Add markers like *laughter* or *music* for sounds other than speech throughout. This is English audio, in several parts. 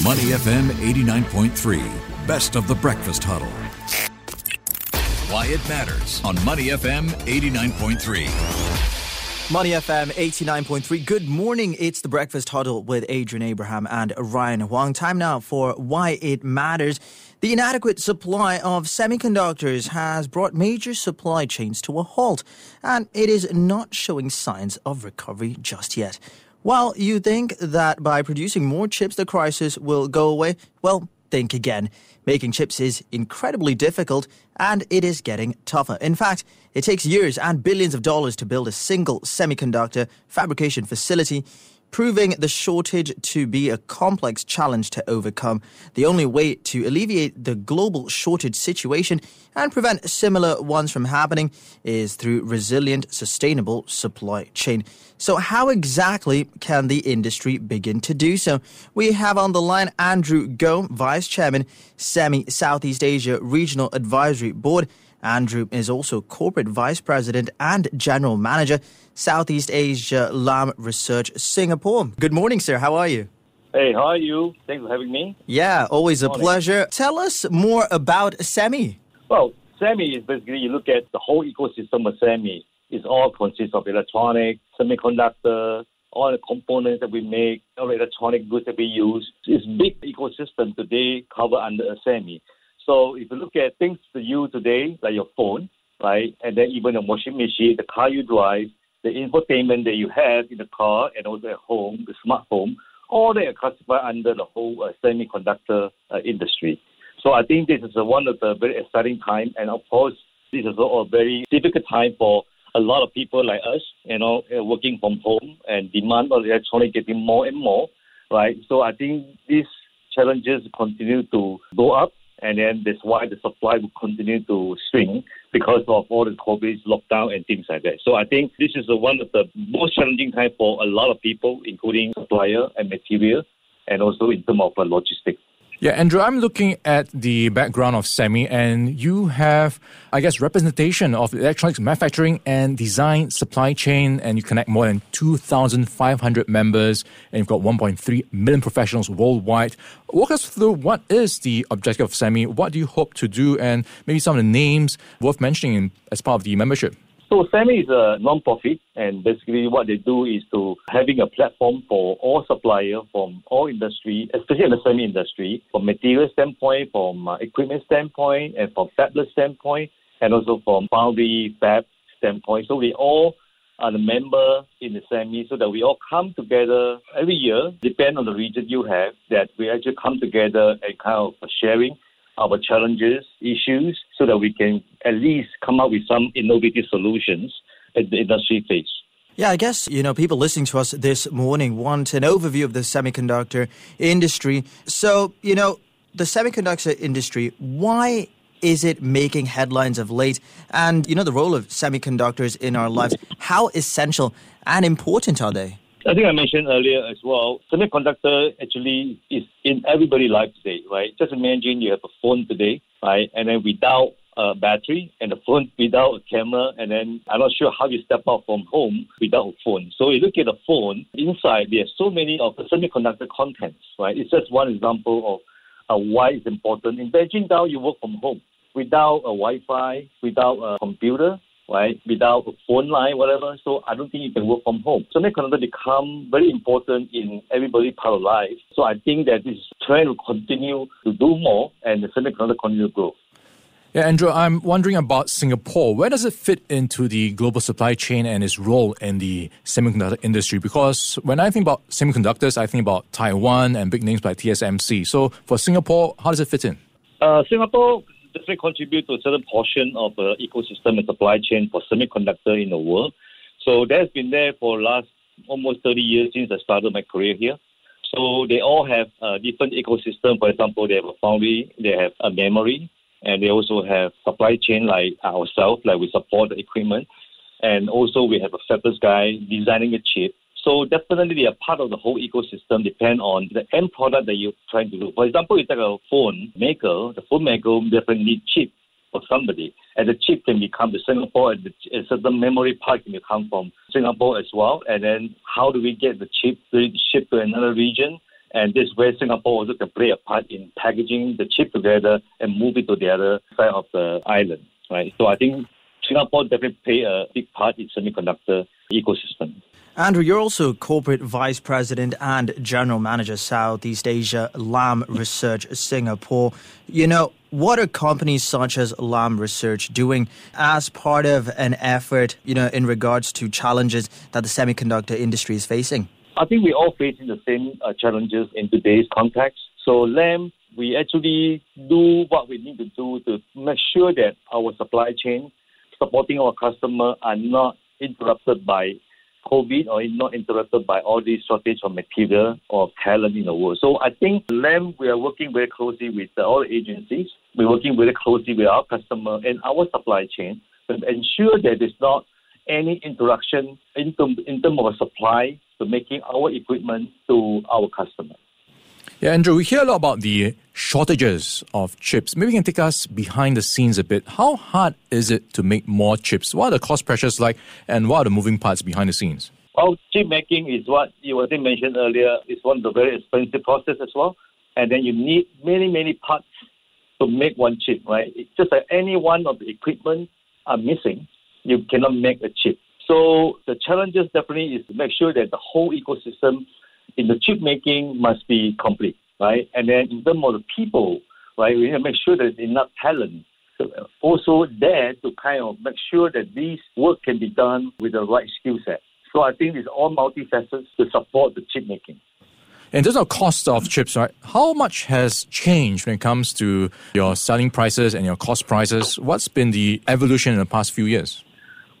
Money FM 89.3, best of the breakfast huddle. Why it matters on Money FM 89.3. Money FM 89.3. Good morning. It's the Breakfast Huddle with Adrian Abraham and Ryan Huang. Time now for Why It Matters. The inadequate supply of semiconductors has brought major supply chains to a halt, and it is not showing signs of recovery just yet. While you think that by producing more chips the crisis will go away, well, think again. Making chips is incredibly difficult and it is getting tougher. In fact, it takes years and billions of dollars to build a single semiconductor fabrication facility proving the shortage to be a complex challenge to overcome. The only way to alleviate the global shortage situation and prevent similar ones from happening is through resilient, sustainable supply chain. So, how exactly can the industry begin to do so? We have on the line Andrew Goh, Vice Chairman, SEMI Southeast Asia Regional Advisory Board. Andrew is also Corporate Vice President and General Manager, Southeast Asia Lam Research Singapore. Good morning, sir. How are you? Hey, how are you? Thanks for having me. Yeah, always a pleasure. Tell us more about SEMI. Well, SEMI is basically you look at the whole ecosystem of SEMI. It all consists of electronic, semiconductor, all the components that we make, all the electronic goods that we use. It's big ecosystem today covered under a SEMI. So if you look at things to you today, like your phone, right, and then even a washing machine, the car you drive, the infotainment that you have in the car and also at home, the smart home, all they are classified under the whole uh, semiconductor uh, industry. So I think this is uh, one of the very exciting time, and of course, this is a very difficult time for a lot of people like us, you know, uh, working from home and demand of electronic getting more and more, right? So I think these challenges continue to go up and then that's why the supply will continue to shrink because of all the COVID lockdown and things like that. So I think this is one of the most challenging times for a lot of people, including supplier and material, and also in terms of logistics. Yeah, Andrew, I'm looking at the background of SEMI, and you have, I guess, representation of electronics manufacturing and design supply chain, and you connect more than 2,500 members, and you've got 1.3 million professionals worldwide. Walk us through what is the objective of SEMI, what do you hope to do, and maybe some of the names worth mentioning as part of the membership. So SEMI is a non-profit, and basically what they do is to having a platform for all suppliers from all industry, especially in the semi industry, from material standpoint, from uh, equipment standpoint, and from fabless standpoint, and also from foundry fab standpoint. So we all are the member in the SEMI so that we all come together every year, depend on the region you have, that we actually come together and kind of sharing our challenges, issues, so that we can at least come up with some innovative solutions that the industry face. Yeah, I guess, you know, people listening to us this morning want an overview of the semiconductor industry. So, you know, the semiconductor industry, why is it making headlines of late? And, you know, the role of semiconductors in our lives, how essential and important are they? I think I mentioned earlier as well, semiconductor actually is in everybody's life today, right? Just imagine you have a phone today, right? And then without a battery and a phone without a camera, and then I'm not sure how you step out from home without a phone. So you look at the phone, inside there's so many of the semiconductor contents, right? It's just one example of uh, why it's important. Imagine now you work from home without a Wi-Fi, without a computer, right, without a phone line, whatever. So I don't think you can work from home. So semiconductor become very important in everybody's part of life. So I think that this trend will continue to do more and the semiconductor continue to grow. Yeah, Andrew, I'm wondering about Singapore. Where does it fit into the global supply chain and its role in the semiconductor industry? Because when I think about semiconductors, I think about Taiwan and big names like TSMC. So for Singapore, how does it fit in? Uh, Singapore definitely contribute to a certain portion of the ecosystem and supply chain for semiconductor in the world. So that's been there for the last almost 30 years since I started my career here. So they all have a different ecosystem. For example, they have a foundry, they have a memory, and they also have supply chain like ourselves, like we support the equipment. And also we have a fabless guy designing a chip so definitely they are part of the whole ecosystem depend on the end product that you're trying to do. For example, you take a phone maker, the phone maker definitely need chip for somebody. And the chip can become the Singapore and the a certain memory part can come from Singapore as well. And then how do we get the chip shipped to another region? And this way Singapore also can play a part in packaging the chip together and move it to the other side of the island, right? So I think Singapore definitely play a big part in semiconductor ecosystem. Andrew, you're also corporate vice president and general manager Southeast Asia Lam Research Singapore. You know, what are companies such as Lam Research doing as part of an effort, you know, in regards to challenges that the semiconductor industry is facing? I think we're all facing the same uh, challenges in today's context. So Lam, we actually do what we need to do to make sure that our supply chain supporting our customer are not interrupted by COVID or not interrupted by all these shortage of material or talent in the world. So I think LAM, we are working very closely with all agencies. We're working very closely with our customer and our supply chain to ensure that there's not any interruption in, term, in terms of supply to making our equipment to our customer. Yeah, Andrew, we hear a lot about the shortages of chips. Maybe you can take us behind the scenes a bit. How hard is it to make more chips? What are the cost pressures like, and what are the moving parts behind the scenes? Well, chip making is what you I mentioned earlier. It's one of the very expensive process as well, and then you need many many parts to make one chip. Right? It's just like any one of the equipment are missing, you cannot make a chip. So the challenges definitely is to make sure that the whole ecosystem in the chip making must be complete, right? And then in terms of the people, right, we have to make sure that there's enough talent also there to kind of make sure that this work can be done with the right skill set. So I think it's all multifacets to support the chip making. In terms of cost of chips, right? How much has changed when it comes to your selling prices and your cost prices? What's been the evolution in the past few years?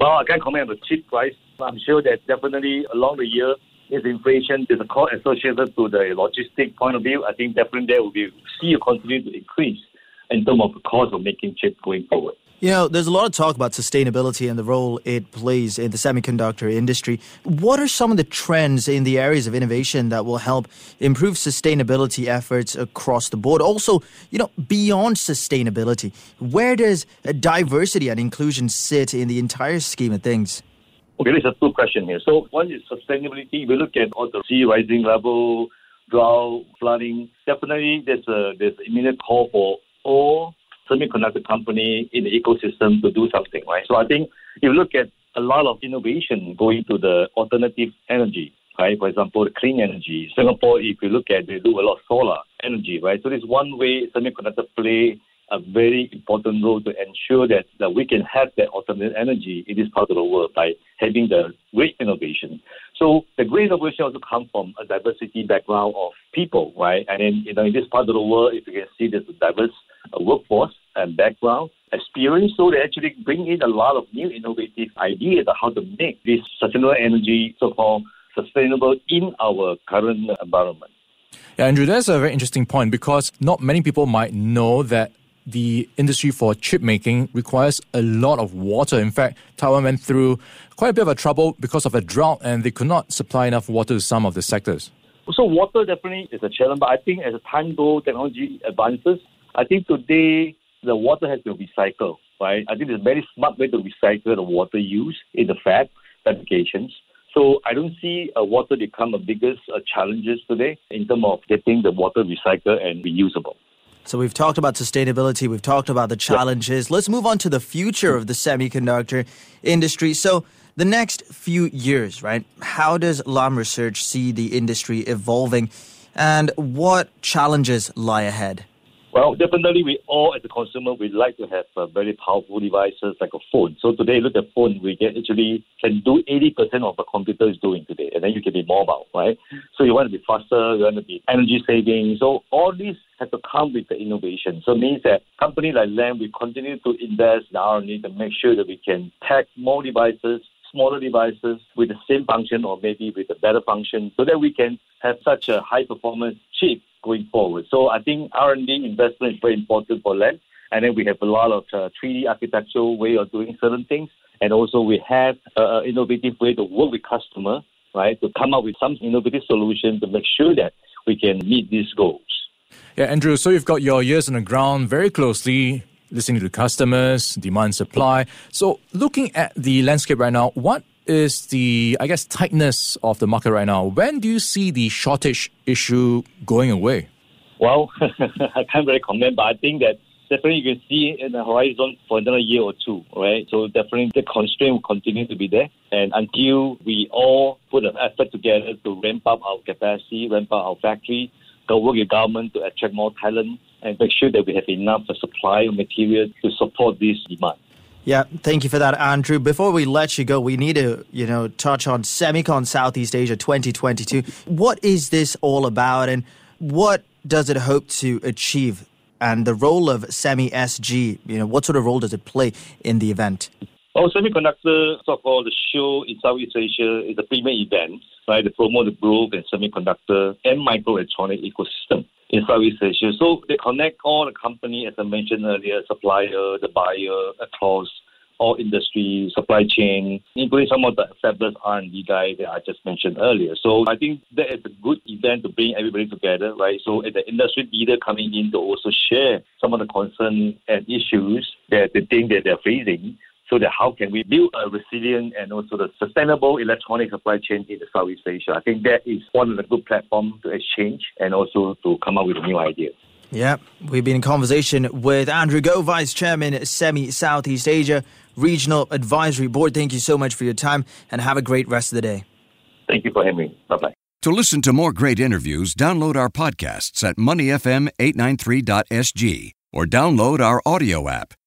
Well, I can't comment on the chip price. I'm sure that definitely along the year is inflation, there's a cost associated to the logistic point of view. I think definitely there will be see a continue to increase in terms of the cost of making chips going forward. You know, there's a lot of talk about sustainability and the role it plays in the semiconductor industry. What are some of the trends in the areas of innovation that will help improve sustainability efforts across the board? Also, you know, beyond sustainability, where does diversity and inclusion sit in the entire scheme of things? Okay, there's a two question here. So one is sustainability. We look at all the sea rising level, drought, flooding. Definitely, there's a there's immediate call for all semiconductor company in the ecosystem to do something, right? So I think if you look at a lot of innovation going to the alternative energy, right? For example, clean energy. Singapore, if you look at, they do a lot of solar energy, right? So this one way semiconductor play a very important role to ensure that, that we can have that alternate energy in this part of the world by having the great innovation. So the great innovation also comes from a diversity background of people, right? And then, you know, in this part of the world, if you can see there's a diverse uh, workforce and background, experience, so they actually bring in a lot of new innovative ideas on how to make this sustainable energy so-called sustainable in our current environment. Yeah, Andrew, that's a very interesting point because not many people might know that the industry for chip making requires a lot of water. In fact, Taiwan went through quite a bit of a trouble because of a drought and they could not supply enough water to some of the sectors. So water definitely is a challenge, but I think as time goes, technology advances. I think today the water has been recycled, right? I think there's a very smart way to recycle the water use in the fab fabrications. So I don't see uh, water become the biggest uh, challenges today in terms of getting the water recycled and reusable. So we've talked about sustainability, we've talked about the challenges. Let's move on to the future of the semiconductor industry. So the next few years, right? How does Lam Research see the industry evolving and what challenges lie ahead? Well, definitely, we all as a consumer we like to have uh, very powerful devices like a phone. So today, look at phone, we get actually can do 80% of a computer is doing today, and then you can be mobile, right? So you want to be faster, you want to be energy saving. So all these have to come with the innovation. So it means that company like Lam, we continue to invest in R&D to make sure that we can pack more devices smaller devices with the same function or maybe with a better function so that we can have such a high performance chip going forward. So I think R&D investment is very important for Lam. And then we have a lot of uh, 3D architectural way of doing certain things. And also we have an innovative way to work with customer, right, to come up with some innovative solution to make sure that we can meet these goals. Yeah, Andrew, so you've got your ears on the ground very closely, listening to customers, demand, supply. So looking at the landscape right now, what is the, I guess, tightness of the market right now. When do you see the shortage issue going away? Well, *laughs* I can't really comment, but I think that definitely you can see in the horizon for another year or two, right? So definitely the constraint will continue to be there. And until we all put an effort together to ramp up our capacity, ramp up our factory, go work with government to attract more talent and make sure that we have enough supply of material to support this demand. Yeah, thank you for that, Andrew. Before we let you go, we need to, you know, touch on Semicon Southeast Asia 2022. What is this all about and what does it hope to achieve? And the role of Semi SG, you know, what sort of role does it play in the event? Well, semiconductor, so-called the show in Southeast Asia is a premier event, right, to promote the growth in semiconductor and microelectronic ecosystem in Southeast Asia. So they connect all the company, as I mentioned earlier, supplier, the buyer across all industry, supply chain, including some of the fabless R&D guys that I just mentioned earlier. So I think that is a good event to bring everybody together, right? So the industry leader coming in to also share some of the concerns and issues that they think that they're facing so that how can we build a resilient and also the sustainable electronic supply chain in the Southeast Asia. I think that is one of the good platforms to exchange and also to come up with new ideas. Yeah, we've been in conversation with Andrew Goh, Vice Chairman, Semi Southeast Asia Regional Advisory Board. Thank you so much for your time and have a great rest of the day. Thank you for having me. Bye bye. To listen to more great interviews, download our podcasts at moneyfm893.sg or download our audio app.